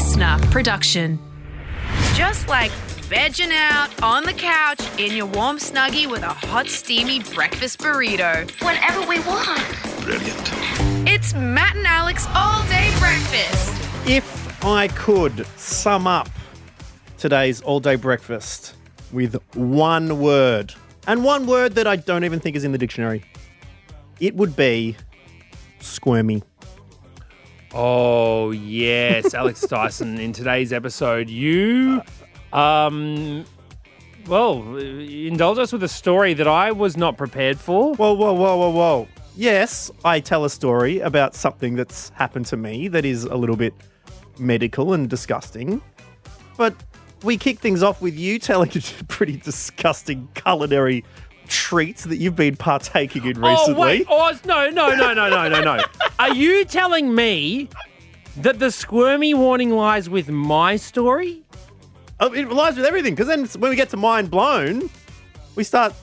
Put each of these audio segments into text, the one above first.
listener production. Just like vegging out on the couch in your warm snuggie with a hot, steamy breakfast burrito. Whenever we want. Brilliant. It's Matt and Alex all day breakfast. If I could sum up today's all day breakfast with one word, and one word that I don't even think is in the dictionary, it would be squirmy. Oh yes, Alex Dyson. In today's episode, you, um, well, indulge us with a story that I was not prepared for. Whoa, whoa, whoa, whoa, whoa. Yes, I tell a story about something that's happened to me that is a little bit medical and disgusting. But we kick things off with you telling a pretty disgusting culinary treats that you've been partaking in recently. Oh wait, oh it's- no, no, no, no, no, no, no. Are you telling me that the squirmy warning lies with my story? Oh, it lies with everything because then when we get to mind blown, we start.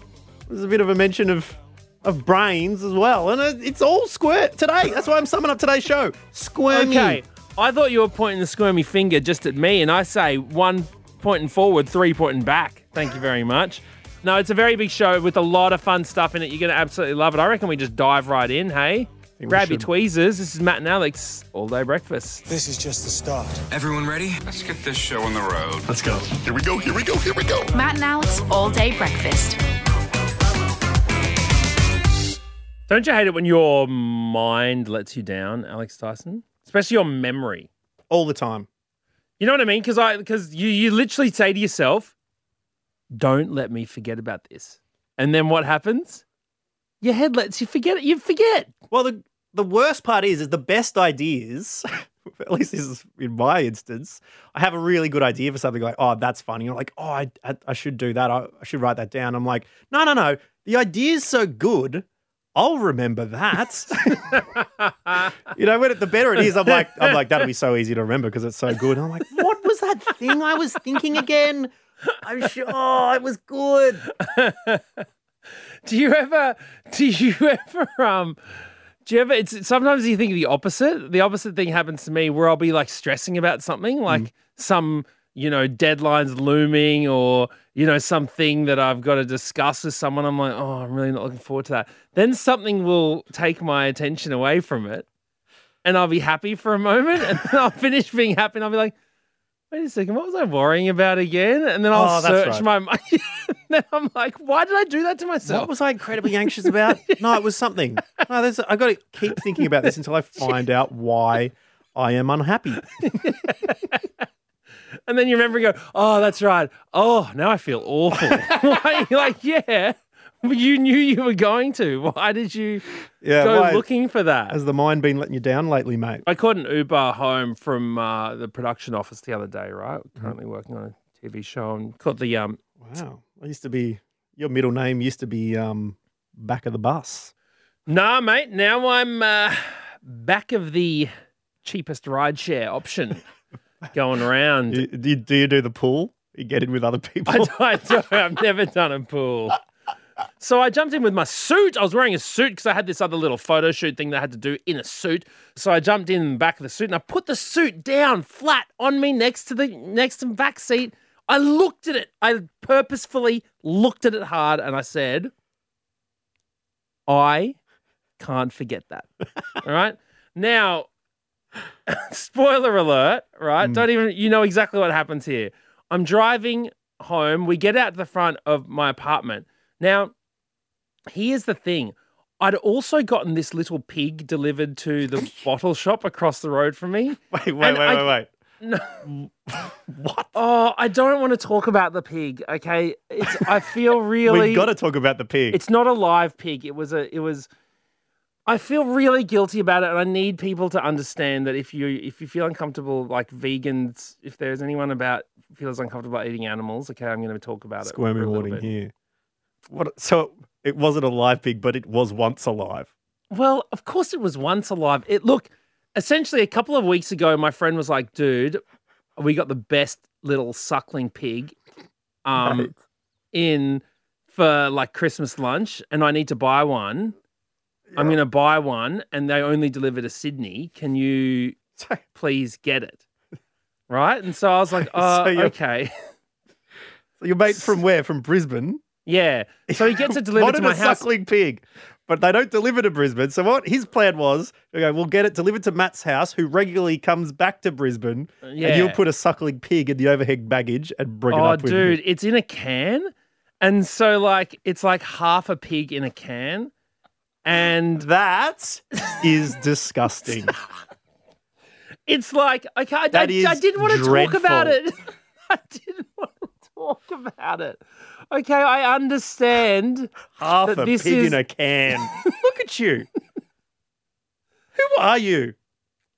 There's a bit of a mention of of brains as well, and it's all squirt today. That's why I'm summing up today's show. Squirmy. Okay, I thought you were pointing the squirmy finger just at me, and I say one pointing forward, three pointing back. Thank you very much. No, it's a very big show with a lot of fun stuff in it. You're going to absolutely love it. I reckon we just dive right in, hey? We Grab your tweezers. This is Matt and Alex, all day breakfast. This is just the start. Everyone ready? Let's get this show on the road. Let's go. Here we go, here we go, here we go. Matt and Alex all day breakfast. Don't you hate it when your mind lets you down, Alex Dyson? Especially your memory. all the time. You know what I mean? Because I because you you literally say to yourself, "Don't let me forget about this," and then what happens? Your head lets you forget it. You forget. Well, the the worst part is, is the best ideas. At least this is in my instance. I have a really good idea for something like, oh, that's funny. You're like, oh, I, I, I should do that. I, I should write that down. I'm like, no, no, no. The idea's so good. I'll remember that. you know, when it, the better it is, I'm like, I'm like, that'll be so easy to remember because it's so good. And I'm like, what was that thing I was thinking again? I'm sure oh, it was good. Do you ever? Do you ever? Um. Do you ever? It's sometimes you think the opposite. The opposite thing happens to me where I'll be like stressing about something, like some you know deadlines looming, or you know something that I've got to discuss with someone. I'm like, oh, I'm really not looking forward to that. Then something will take my attention away from it, and I'll be happy for a moment, and then I'll finish being happy, and I'll be like. Wait a second, what was I worrying about again? And then I'll Oh, search right. my mind. then I'm like, why did I do that to myself? What was I incredibly anxious about? No, it was something. No, there's, I've got to keep thinking about this until I find out why I am unhappy. And then you remember and go, oh, that's right. Oh, now I feel awful. Why? You're like, yeah, you knew you were going to. Why did you Yeah, go why- looking for that? Has the mind been letting you down lately, mate? I caught an Uber home from uh, the production office the other day, right? Mm-hmm. Currently working on a TV show and caught the um Wow. I used to be, your middle name used to be um, back of the bus. Nah, mate. Now I'm uh, back of the cheapest rideshare option going around. Do, do, you, do you do the pool? You get in with other people? I don't, I I've never done a pool. So I jumped in with my suit. I was wearing a suit because I had this other little photo shoot thing that I had to do in a suit. So I jumped in the back of the suit and I put the suit down flat on me next to the next to the back seat. I looked at it. I purposefully looked at it hard and I said, I can't forget that. All right. Now, spoiler alert, right? Mm. Don't even, you know exactly what happens here. I'm driving home. We get out to the front of my apartment. Now, here's the thing. I'd also gotten this little pig delivered to the bottle shop across the road from me. wait, wait, And wait, I- wait, wait. No. what? Oh, I don't want to talk about the pig. Okay, it's. I feel really. We've got to talk about the pig. It's not a live pig. It was a. It was. I feel really guilty about it, and I need people to understand that if you if you feel uncomfortable, like vegans, if there's anyone about feels uncomfortable about eating animals, okay, I'm going to talk about it. Squirmy a warning here. What? So it wasn't a live pig, but it was once alive. Well, of course it was once alive. It look essentially a couple of weeks ago, my friend was like, "Dude, we got the best little suckling pig, um, Right. in for like Christmas lunch, and I need to buy one. I'm going to buy one, and they only deliver to Sydney. Can you please get it?" right? And so I was like, oh, So okay. So your mate from where? From Brisbane. Yeah. So he gets it delivered to my a house. suckling pig, but they don't deliver to Brisbane. So what his plan was, okay, we'll get it delivered to Matt's house, who regularly comes back to Brisbane, and you'll put a suckling pig in the overhead baggage and bring it Oh, up with dude, it's in a can. And so, like, it's like half a pig in a can. And That is disgusting. it's like, okay, I, I, I didn't want to talk about it. I didn't want to talk about it. Okay, I understand. Half But a this pig is- in a can. Look at you. Who are you?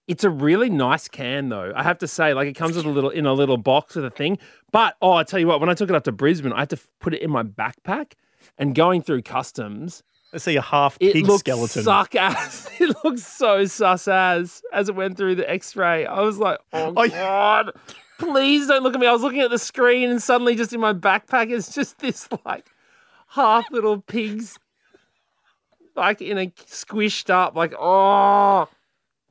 It's a really nice can, though. I have to say, like, it comes with a little in a little box with a thing. But oh, I tell you what, when I took it up to Brisbane, I had to put it in my backpack. And going through customs, I see a half it pig looked skeleton. suck ass. It looked so sus as as it went through the X-ray. I was like, oh Oh, god, please don't look at me. I was looking at the screen, and suddenly, just in my backpack, it's just this like half little pigs, like in a squished up. Like, oh,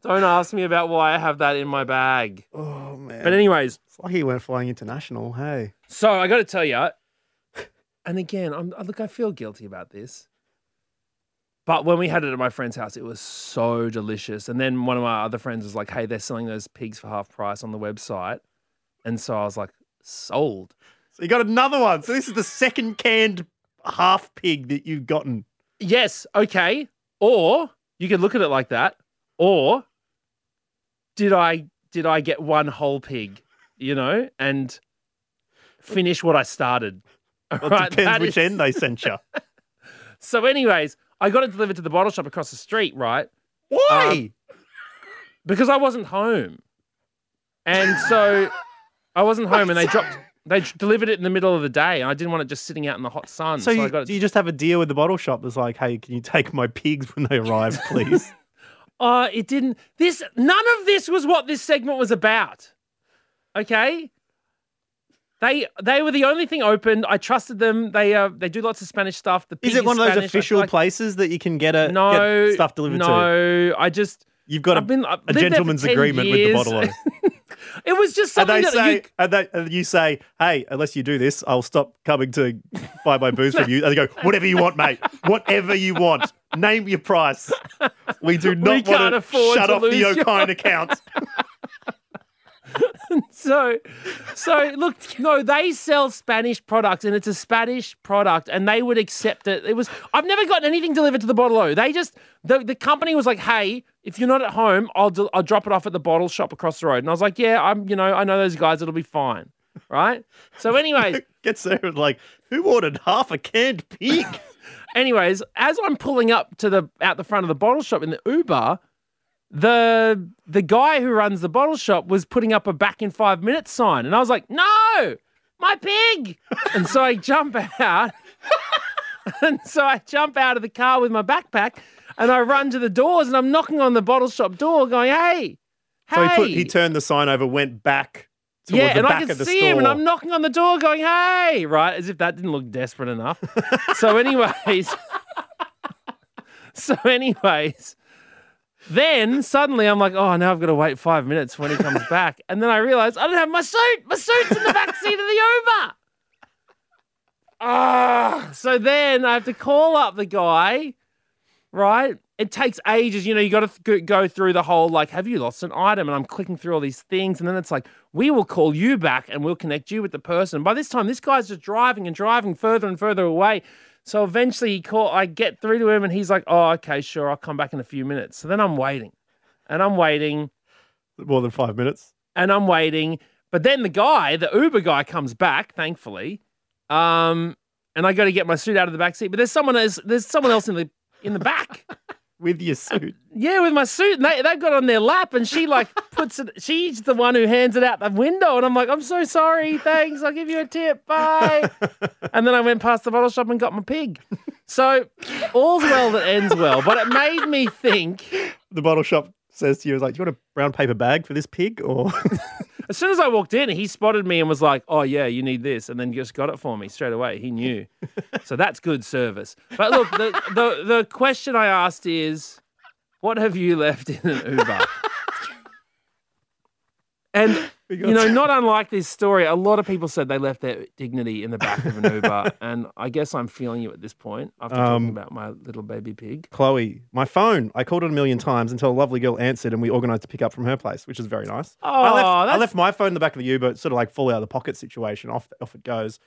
don't ask me about why I have that in my bag. Oh man. But anyways, it's like he went flying international. Hey. so I got to tell you, and again, I'm I- look, I feel guilty about this. But when we had it at my friend's house, it was so delicious. And then one of my other friends was like, "Hey, they're selling those pigs for half price on the website," and so I was like, "Sold." So you got another one. So this is the second canned half pig that you've gotten. Yes, okay. Or you could look at it like that. Or did I did I get one whole pig, you know, and finish what I started? Well, Right, depends which is- end they sent you. So, anyways, I got it delivered to the bottle shop across the street, right? Why? Um, because I wasn't home, and so I wasn't home, and they dropped. They delivered it in the middle of the day, and I didn't want it just sitting out in the hot sun. so So, I you, you just have a deal with the bottle shop that's like, hey, can you take my pigs when they arrive, please? Uh, it didn't. This none of this was what this segment was about. Okay. They they were the only thing open. I trusted them. They uh they do lots of Spanish stuff. The is it one of those. Official like- places that you can get a No get stuff delivered to? No, I just You've got a, I've been a lived there gentleman's agreement years. with the bottle. It was just And something they that say, you and, they, and you say, hey, unless you do this, I'll stop coming to buy my booze from you. And they go, whatever you want, mate. Whatever you want. Name your price. We do not can't want to shut to off the lose your- Okine account. So, so look, no, they sell Spanish products, and it's a Spanish product, and they would accept it. It was I've never gotten anything delivered to the bottle. They just the the company was like, hey, if you're not at home, I'll do, I'll drop it off at the bottle shop across the road, and I was like, yeah, I'm you know I know those guys, it'll be fine, right? So, anyways, Gets there and like, who ordered half a canned pig? anyways, as I'm pulling up to the out the front of the bottle shop in the Uber, the the guy who runs the bottle shop was putting up a back in five minutes sign, and I was like, "No, my pig!" and so I jump out, and so I jump out of the car with my backpack, and I run to the doors, and I'm knocking on the bottle shop door, going, "Hey, hey!" So he, put, he turned the sign over, went back yeah, the and back I can of the see store. him, and I'm knocking on the door, going, "Hey!" Right, as if that didn't look desperate enough. so, anyways, so anyways, then suddenly I'm like, "Oh, now I've got to wait five minutes when he comes back," and then I realize I don't have my suit. My suit's in the back seat of the Uber. Ah, so then I have to call up the guy right? It takes ages. You know, you got to go through the whole like, have you lost an item? And I'm clicking through all these things. And then it's like, we will call you back and we'll connect you with the person. By this time, this guy's just driving and driving further and further away. So eventually, he call, I get through to him and he's like, oh, okay, sure. I'll come back in a few minutes. So then I'm waiting and I'm waiting More than five minutes. and I'm waiting. But then the guy, the Uber guy, comes back, thankfully. Um, and I got to get my suit out of the back seat. But there's someone else. There's someone else in the in the back. With your suit. Yeah, with my suit, and they they've got it on their lap, and she like puts it. She's the one who hands it out the window, and I'm like, I'm so sorry, thanks, I'll give you a tip, bye. and then I went past the bottle shop and got my pig. So all's well that ends well, but it made me think. The bottle shop says to you, "Is like, do you want a brown paper bag for this pig? Or As soon as I walked in, he spotted me and was like, "Oh yeah, you need this," and then just got it for me straight away. He knew, so that's good service. But look, the the the question I asked is, what have you left in an Uber? and You know, not unlike this story, a lot of people said they left their dignity in the back of an Uber, and I guess I'm feeling you at this point after Um, talking about my little baby pig. Chloe, my phone. I called it a million times until a lovely girl answered, and we organised to pick up from her place, which is very nice. I, left, Oh, I left my phone in the back of the Uber, sort of like fall out of the pocket situation. Off, off it goes.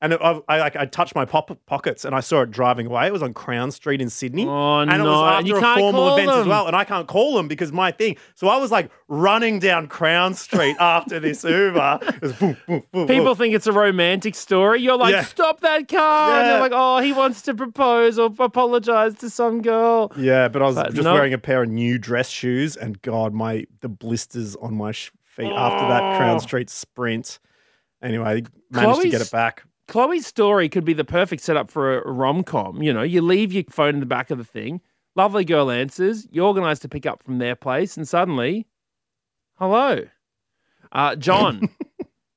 And it, I, I like I touched my pop- pockets and I saw it driving away. It was on Crown Street in Sydney. Oh, and it was after you a formal event as well. And I can't call them because my thing. So I was like running down Crown Street after this Uber. Was boom, boom, boom, People think it's a romantic story. You're like, Yeah. stop that car. And Yeah. they're like, oh, he wants to propose or apologize to some girl. Yeah, but I was But just no. wearing a pair of new dress shoes, and God, my the blisters on my feet after that Crown Oh. Street sprint. Anyway, managed to get it back. Chloe's story could be the perfect setup for a rom com. You know, you leave your phone in the back of the thing. Lovely girl answers. You organise to pick up from their place, and suddenly, hello, uh, John.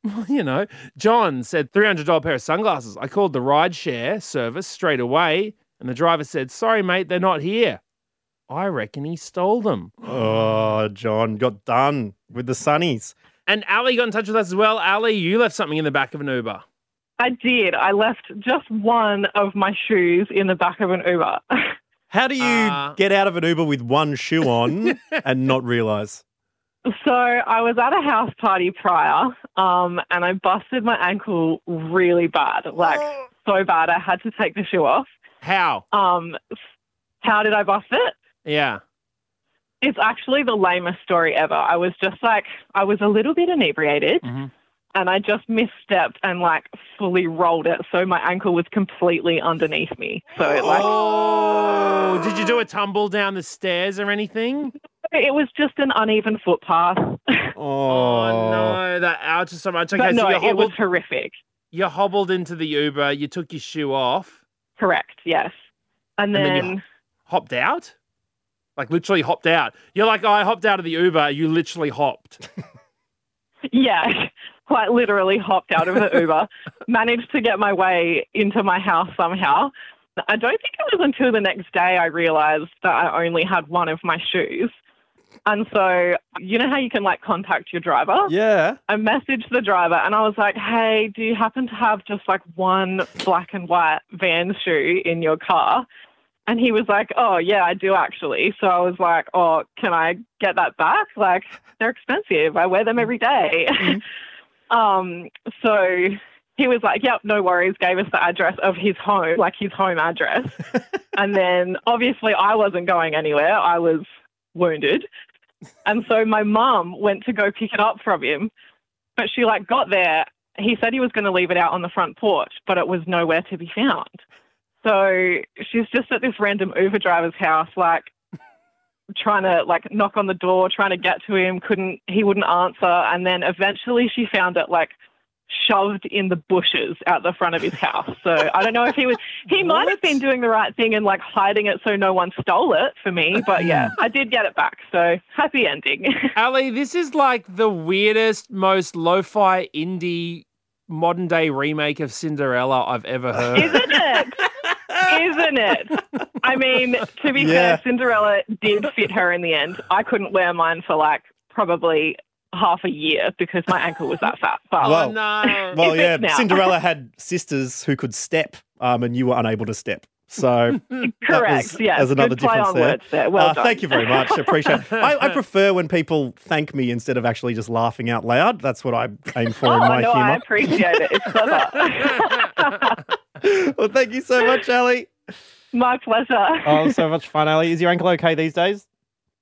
you know, John said three hundred dollar pair of sunglasses. I called the ride share service straight away, and the driver said, "Sorry, mate, they're not here." I reckon he stole them. Oh, John got done with the sunnies. And Ali got in touch with us as well. Ali, you left something in the back of an Uber. I did. I left just one of my shoes in the back of an Uber. How do you Uh, get out of an Uber with one shoe on and not realize? so I was at a house party prior, um, and I busted my ankle really bad, like so bad I had to take the shoe off. How? Um, how did I bust it? Yeah. It's actually the lamest story ever. I was just like, I was a little bit inebriated. Mhm. And I just misstepped and like fully rolled it, so my ankle was completely underneath me. So it like Oh, did you do a tumble down the stairs or anything? it was just an uneven footpath. Oh, no, oh. that ouches so much. Okay, but no, so you it was hobbled, horrific. you hobbled into the Uber, you took your shoe off, Correct. Yes. And And then, then you- hopped out? Like literally hopped out. You're like, oh, I hopped out of the Uber. You literally hopped. yeah, quite literally hopped out of the Uber, managed to get my way into my house somehow. I don't think it was until the next day I realized that I only had one of my shoes. And so, you know how you can like contact your driver? Yeah. I messaged the driver and I was like, hey, do you happen to have just like one black and white van shoe in your car? And he was like, oh, yeah, I do actually. So I was like, oh, can I get that back? Like, they're expensive. I wear them every day. Mm-hmm. um, so he was like, yep, no worries, gave us the address of his home, like his home address. and then obviously I wasn't going anywhere. I was wounded. And so my mum went to go pick it up from him, but she like got there. He said he was going to leave it out on the front porch, but it was nowhere to be found. So she's just at this random Uber driver's house, like trying to like knock on the door, trying to get to him. Couldn't he wouldn't answer, and then eventually she found it like shoved in the bushes out the front of his house. So I don't know if he was he might have been doing the right thing and like hiding it so no one stole it for me. But mm. yeah, I did get it back. So happy ending. Ali, this is like the weirdest, most lo-fi indie modern day remake of Cinderella I've ever heard. Isn't it? Isn't it? I mean, to be Yeah. fair, Cinderella did fit her in the end. I couldn't wear mine for like probably half a year because my ankle was that fat. But oh Well- no. Well, yeah. Cinderella had sisters who could step, um, and you were unable to step. So correct. was- yes. there's another Good play difference there. there. Well uh, done. thank you very much. Appreciate it. I, I prefer when people thank me instead of actually just laughing out loud. That's what I aim for Oh, in my humor. no, I appreciate it. It's clever. well, thank you so much, Ali. My pleasure. Oh, so much fun, Ali. Is your ankle okay these days?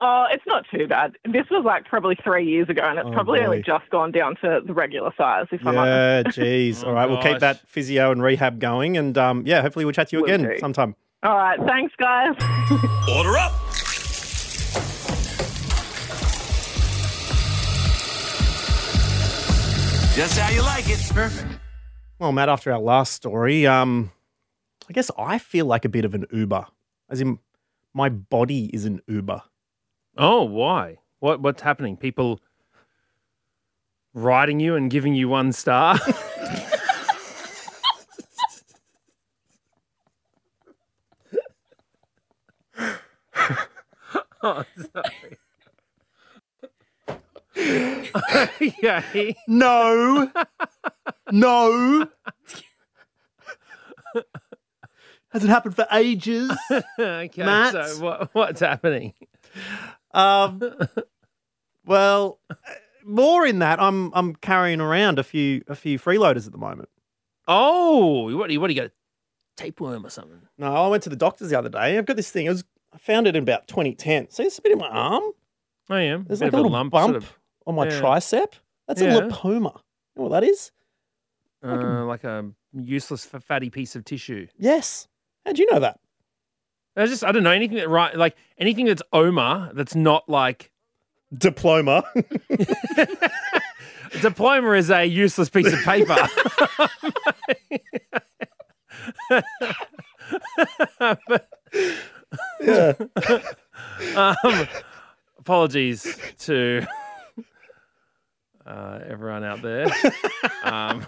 Oh, it's not too bad. This was like probably three years ago, and it's Oh, probably only just gone down to the regular size. If I'm honest. Yeah, geez. Oh, All right, we'll keep that physio and rehab going, and um, yeah, hopefully we'll chat to you Will again do. sometime. All right. Thanks, guys. Order up. Just how you like it. Perfect. Well, Matt, after our last story, um, I guess I feel like a bit of an Uber, as in my body is an Uber. Oh, why? What what's happening? People riding you and giving you one star? oh, sorry. okay. No. no. Hasn't happened for ages. okay. Matt? So what, what's happening? Um, well, more in that I'm I'm carrying around a few a few freeloaders at the moment. Oh, what do you what do you got? A tapeworm or something? No, I went to the doctor's the other day. I've got this thing. It was I found it in about 2010. See, it's a bit in my arm. I am. There's like of a little lump, bump sort of, on my yeah. tricep. That's Yeah. a lipoma. You know what that is? uh, like a useless fatty piece of tissue. Yes. How'd you know that? I just I don't know anything that right like anything that's oma that's not like Diploma. diploma is a useless piece of paper. yeah. um, apologies to uh, everyone out there. Um,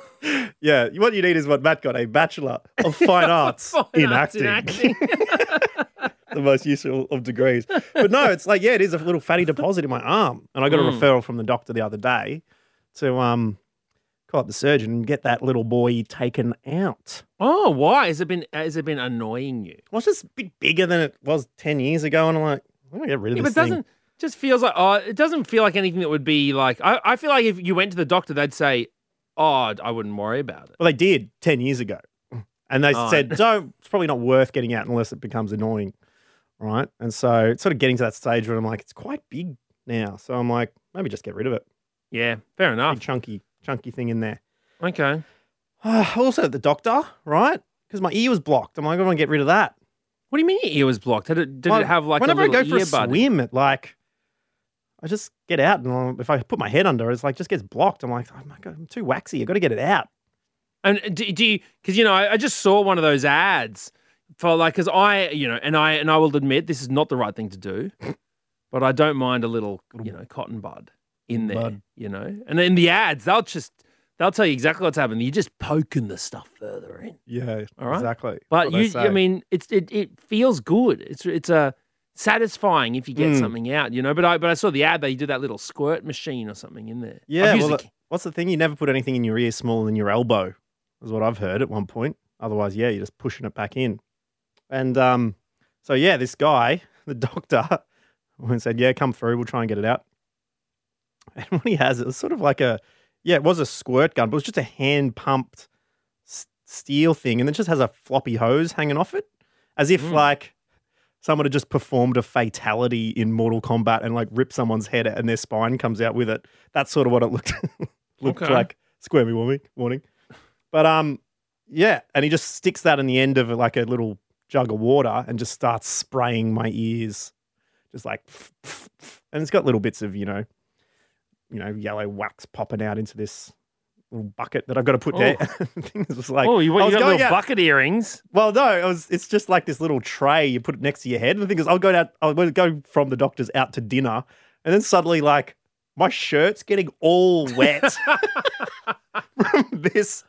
Yeah. What you need is what Matt got a Bachelor of Fine Arts, fine in, arts acting. the most useful of degrees. But no, it's like, yeah, it is a little fatty deposit in my arm. And I got a Mm. referral from the doctor the other day to um call up the surgeon and get that little boy taken out. oh, why has it been has it been annoying you? Well, it's just a bit bigger than it was 10 years ago. And I'm like, I'm going to get rid of Yeah, this it thing. doesn't just feels like oh, it doesn't feel like anything that would be like. I, I feel like if you went to the doctor, they'd say, "Oh, I wouldn't worry about it." Well, they did 10 years ago. And they Oh. said, don't, it's probably not worth getting out unless it becomes annoying. Right. And so it's sort of getting to that stage where I'm like, it's quite big now. So I'm like, maybe just get rid of it. Yeah, fair enough. Big chunky, chunky thing in there. Okay. also the doctor, right? Because my ear was blocked. I'm like, I want to get rid of that. What do you mean your ear was blocked? Did it, did Well, it have like whenever a little I go for a swim, like I just get out, and I'll- if I put my head under, it's like just gets blocked. I'm like, oh my god, I'm too waxy. I got to get it out. And uh, do, do you? Because you know, I, I just saw one of those ads for like, because I, you know, and I and I will admit this is not the right thing to do, but I don't mind a little, you know, cotton bud in there, Bud. you know. And in the ads, they'll just they'll tell you exactly what's happening. You're just poking the stuff further in. Yeah, All right. exactly. But you, I mean, it's it, it feels good. It's it's a satisfying if you get Mm. something out, you know. But I but I saw the ad. They do that little squirt machine or something in there. Yeah. Well, the- what's the thing? You never put anything in your ear smaller than your elbow, is what I've heard at one point. Otherwise, yeah, you're just pushing it back in. And um, so yeah, this guy, the doctor, and said, "Yeah, come through. We'll try and get it out." And what he has, it was sort of like a, yeah, it was a squirt gun, but it was just a hand pumped s- steel thing, and it just has a floppy hose hanging off it, as if Mm. like someone had just performed a fatality in Mortal Kombat and like ripped someone's head and their spine comes out with it. That's sort of what it looked looked Okay. like. Square me warning, warning. But um, yeah, and he just sticks that in the end of like a little jug of water and just starts spraying my ears, just like, and it's got little bits of you know, you know, yellow wax popping out into this little bucket that I've got to put there. Oh. Things was like, oh, you, I you got little out- bucket earrings. well, no, it was. It's just like this little tray you put it next to your head. And the thing is, I'll go out. I'll go from the doctor's out to dinner, and then suddenly, like, my shirt's getting all wet from this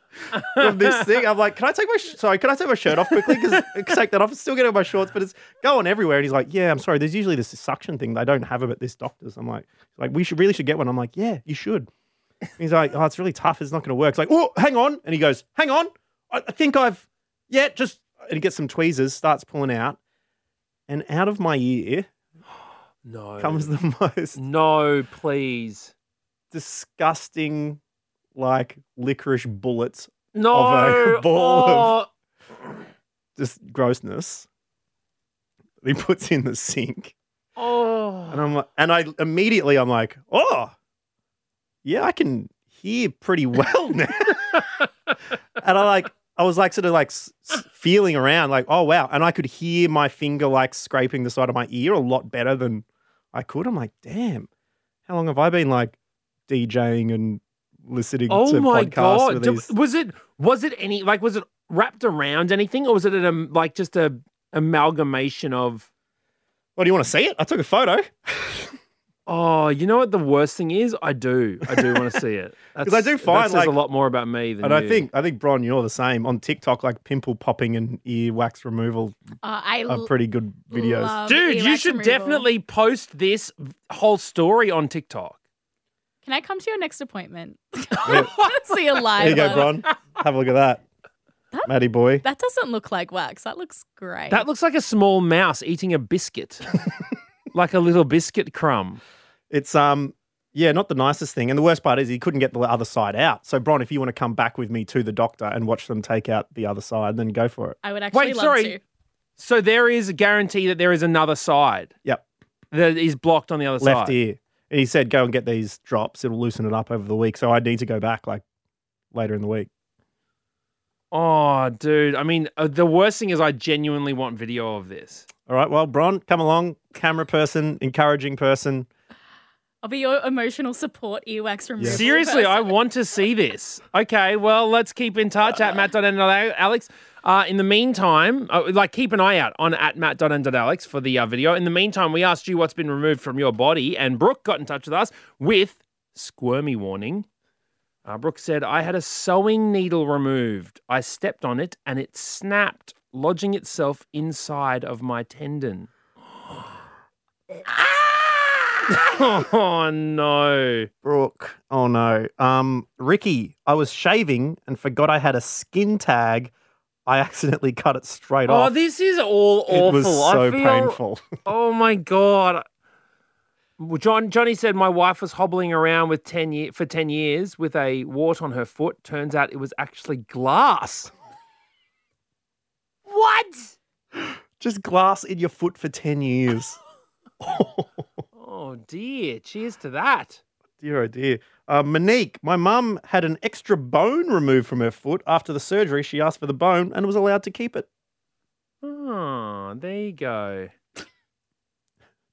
from this thing. I'm like, can I take my sh- sorry? Can I take my shirt off quickly? Because take that off. I'm still getting my shorts, but it's going everywhere. And he's like, yeah, I'm sorry. There's usually this suction thing. They don't have them at this doctor's. I'm like, like we should really should get one. I'm like, yeah, you should. He's like, oh, it's really tough. It's not going to work. It's like, oh, hang on. And he goes, hang on. I, I think I've, yeah, just, and he gets some tweezers, starts pulling out. And out of my ear No. comes the most No, please. disgusting, like licorice bullets, No. ball oh, just grossness. He puts in the sink. oh. And I'm like, and I immediately I'm like, oh, yeah, I can hear pretty well now. and I like, I was like, sort of like s- feeling around, like, oh wow, and I could hear my finger like scraping the side of my ear a lot better than I could. I'm like, damn, how long have I been like DJing and listening Oh to my podcasts god! these? Was it was it any like was it wrapped around anything or was it an, um, like just a amalgamation of? What do you want to see it? I took a photo. Oh, you know what the worst thing is? I do. I do want to see it. Because I do find, that says like- a lot more about me than And I think I think Bron, you're the same on TikTok. Like pimple popping and ear wax removal Uh, I are pretty good videos. dude, you should removal. definitely post this whole story on TikTok. Can I come to your next appointment? Yeah. See a live There you go. Bron. Have a look at that. That- Matty boy. That doesn't look like wax. That looks great. That looks like a small mouse eating a biscuit, like a little biscuit crumb. It's um yeah, not the nicest thing. And the worst part is he couldn't get the other side out. So Bron, if you want to come back with me to the doctor and watch them take out the other side, then go for it. I would actually Wait, love sorry. to. So there is a guarantee that there is another side Yep. that is blocked on the other Left side. ear. And he said go and get these drops. It'll loosen it up over the week. So I need to go back like later in the week. Oh, dude. I mean, uh, the worst thing is I genuinely want video of this. All right, well, Bron, come along, camera person, encouraging person. I'll be your emotional support earwax removal. Seriously, I want to see this. Okay, well, let's keep in touch at matt.n.alex. Uh, in the meantime, uh, like keep an eye out on at matt.n.alex for the uh, video. In the meantime, we asked you what's been removed from your body, and Brooke got in touch with us with squirmy warning. Uh, Brooke said, I had a sewing needle removed. I stepped on it and it snapped, lodging itself inside of my tendon. oh, no. Brooke. Oh no. Um, Ricky, I was shaving and forgot I had a skin tag. I accidentally cut it straight Oh, off. Oh, this is all awful. It was so feel, painful. Oh my god. Well, John Johnny said my wife was hobbling around with ten year, for ten years with a wart on her foot. Turns out it was actually glass. What? Just glass in your foot for 10 years. Oh dear. Cheers to that. Dear oh dear. Uh, Monique, my mum had an extra bone removed from her foot. After the surgery, she asked for the bone and was allowed to keep it. Oh, there you go.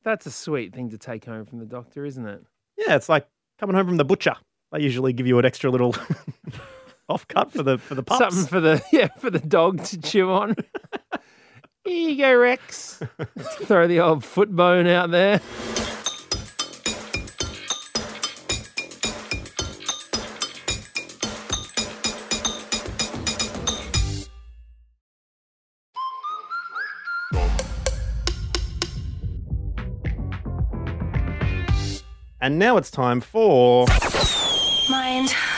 That's a sweet thing to take home from the doctor, isn't it? Yeah, it's like coming home from the butcher. They usually give you an extra little off cut for the for the pups. Something for the yeah for the dog to chew on. Here you go, Rex. Throw the old foot bone out there. And now it's time for. Mind blown.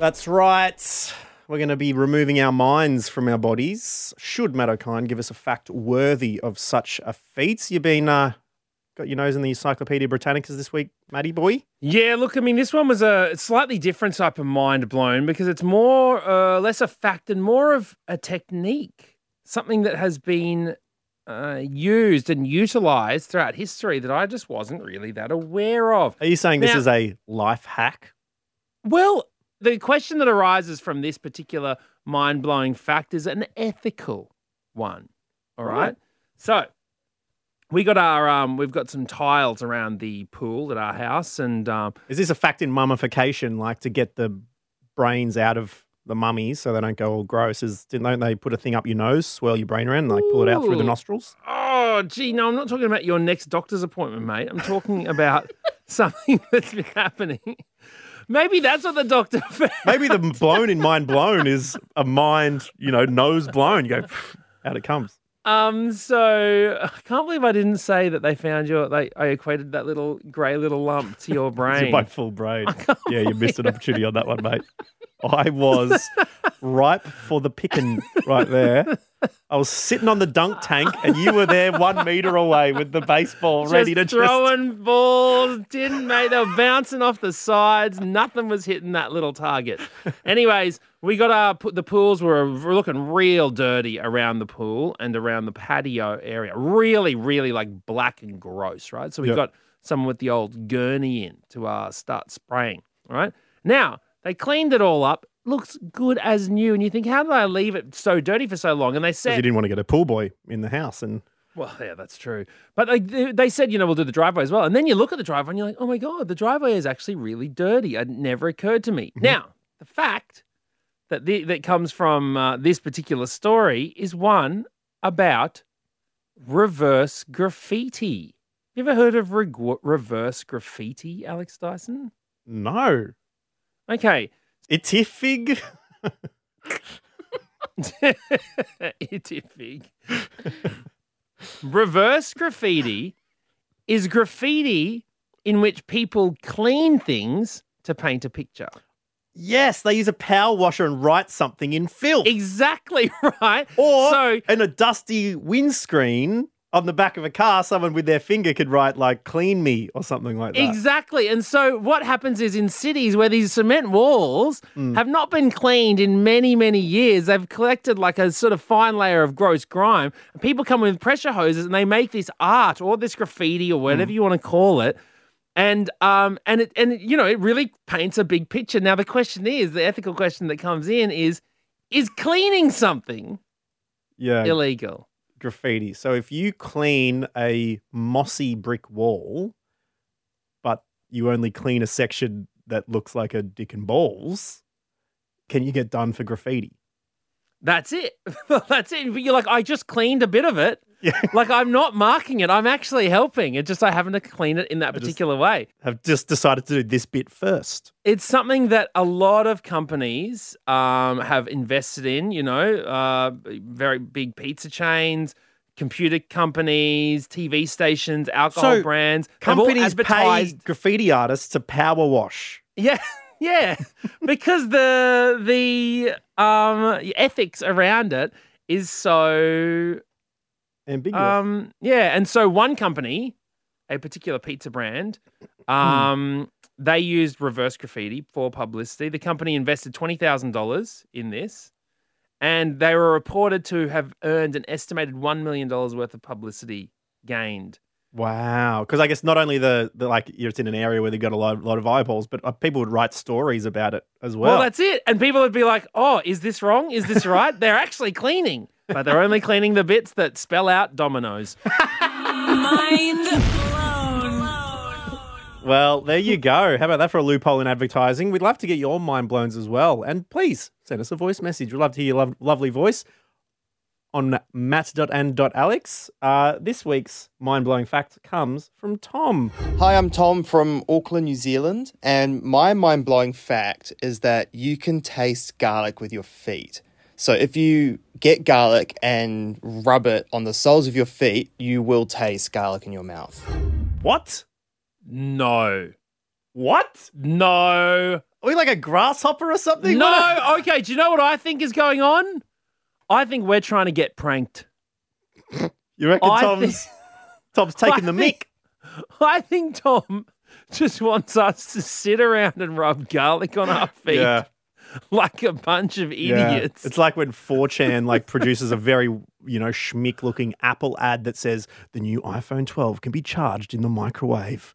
That's right. We're going to be removing our minds from our bodies. Should Matt Okine give us a fact worthy of such a feat? You've been uh, got your nose in the Encyclopedia Britannicas this week, Matty boy. Yeah, look, I mean, this one was a slightly different type of mind blown because it's more, uh, less a fact and more of a technique, something that has been uh, used and utilized throughout history that I just wasn't really that aware of. Are you saying this is a life hack? Well, the question that arises from this particular mind blowing fact is an ethical one. All right. Right. So we got our um we've got some tiles around the pool at our house and um Is this a fact in mummification, like to get the brains out of the mummies so they don't go all gross? Is didn't they put a thing up your nose, swirl your brain around, and like pull it out through the nostrils? oh gee, no, I'm not talking about your next doctor's appointment, mate. I'm talking about something that's been happening. Maybe that's what the doctor found. Maybe the blown in mind blown is a mind, you know, nose blown. You go out it comes. Um, so I can't believe I didn't say that they found your. They I equated that little grey little lump to your brain. my full brain. Yeah, you missed an opportunity on that one, mate. I was ripe for the picking right there. I was sitting on the dunk tank, and you were there one meter away with the baseball ready to just just. throwing balls. Didn't mate. They were bouncing off the sides. Nothing was hitting that little target. Anyways, we got our put the pools were, looking real dirty around the pool and around the patio area. Really, really like black and gross, right? So we Yep. got someone with the old gurney in to uh, start spraying. All right. Now they cleaned it all up. Looks good as new. And you think, how did I leave it so dirty for so long? And they said you didn't want to get a pool boy in the house, and well, yeah, that's true. But they, they said, you know, we'll do the driveway as well. And then you look at the driveway and you're like, oh my God, the driveway is actually really dirty. It never occurred to me. Now, the fact that the, that comes from uh, this particular story is one about reverse graffiti. You ever heard of reg- reverse graffiti, Alex Dyson? no, Okay. itifig. Itifig. Reverse graffiti is graffiti in which people clean things to paint a picture. Yes, they use a power washer and write something in filth. Exactly right. Or so in a dusty windscreen on the back of a car, someone with their finger could write like "clean me" or something like that. Exactly. And so what happens is in cities where these cement walls Mm. have not been cleaned in many, many years, they've collected like a sort of fine layer of gross grime. And people come with pressure hoses and they make this art or this graffiti or Mm. whatever you want to call it. And um and it and you know it really paints a big picture. Now the question is the ethical question that comes in is is cleaning something Yeah, illegal? Graffiti. So if you clean a mossy brick wall, but you only clean a section that looks like a dick and balls, can you get done for graffiti? That's it. That's it. But you're like, I just cleaned a bit of it. Yeah. Like I'm not marking it. I'm actually helping. It's just I happen to clean it in that just- particular way. I've just decided to do this bit first. It's something that a lot of companies um, have invested in. You know, uh, very big pizza chains, computer companies, TV stations, alcohol So, brands. Companies pay graffiti artists to power wash. Yeah, yeah, because the the um ethics around it is so Ambiguous. um yeah, and so one company, a particular pizza brand, um they used reverse graffiti for publicity. The company invested twenty thousand dollars in this, and they were reported to have earned an estimated one million dollars worth of publicity gained. Wow, because I guess not only the, the like it's in an area where they've got a lot, lot of eyeballs, but uh, people would write stories about it as well. Well, that's it. And people would be like, oh, is this wrong? Is this right? they're actually cleaning, but they're only cleaning the bits that spell out Domino's. Mind blown. Well, there you go. How about that for a loophole in advertising? We'd love to get your mind blown as well. And please send us a voice message. We'd love to hear your lov- lovely voice on matt.and.alex. Uh, this week's mind blowing fact comes from Tom. Hi, I'm Tom from Auckland, New Zealand, and my mind blowing fact is that you can taste garlic with your feet. So if you get garlic and rub it on the soles of your feet, you will taste garlic in your mouth. What? No. What? No. Are we like a grasshopper or something? No. Okay. Do you know what I think is going on? I think we're trying to get pranked. You reckon I Tom's, think- Tom's taking the I mic? think- I think Tom just wants us to sit around and rub garlic on our feet Yeah. like a bunch of Yeah. idiots. It's like when 4chan like produces a very, you know, schmick looking Apple ad that says the new iPhone 12 can be charged in the microwave.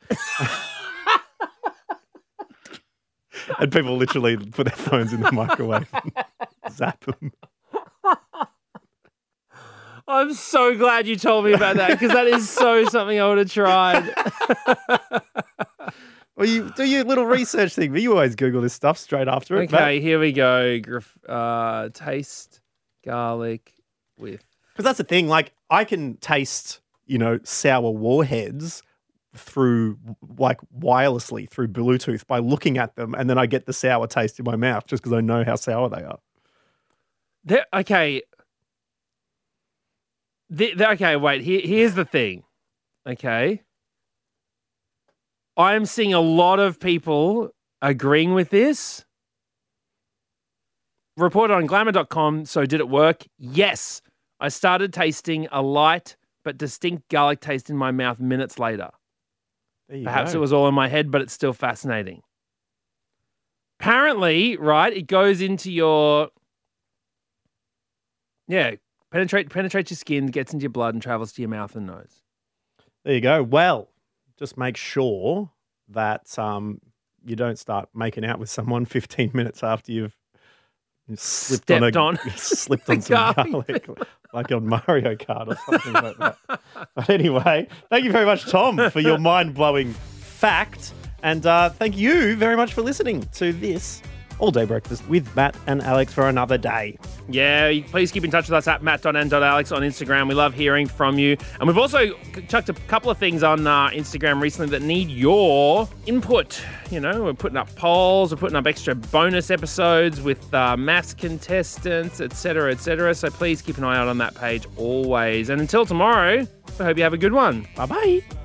and people literally put their phones in the microwave zap them. I'm so glad you told me about that because that is so something I would have tried. Well, you do your little research thing, but you always Google this stuff straight after it. Okay, here we go. Uh, taste garlic with. Because that's the thing. Like, I can taste, you know, sour warheads through, like, wirelessly through Bluetooth by looking at them, and then I get the sour taste in my mouth just because I know how sour they are. There, okay. The, the- okay, wait. Here, here's the thing. Okay. I am seeing a lot of people agreeing with this. Reported on glamour.com. So, did it work? Yes. I started tasting a light but distinct garlic taste in my mouth minutes later. Perhaps go. it was all in my head, but it's still fascinating. Apparently, right, it goes into your yeah, penetrate penetrates your skin, gets into your blood, and travels to your mouth and nose. There you go. Well, just make sure that um, you don't start making out with someone 15 minutes after you've slipped Stepped on, on. slipped on some Garlic. garlic, like on Mario Kart or something like that. But anyway, thank you very much, Tom, for your mind blowing fact. And uh, thank you very much for listening to this all day breakfast with Matt and Alex for another day. Yeah, please keep in touch with us at matt.n.alex on Instagram. We love hearing from you. And we've also chucked a couple of things on uh, Instagram recently that need your input. You know, we're putting up polls, we're putting up extra bonus episodes with uh, maths contestants, etc., etc. So please keep an eye out on that page always. And until tomorrow, I hope you have a good one. Bye bye.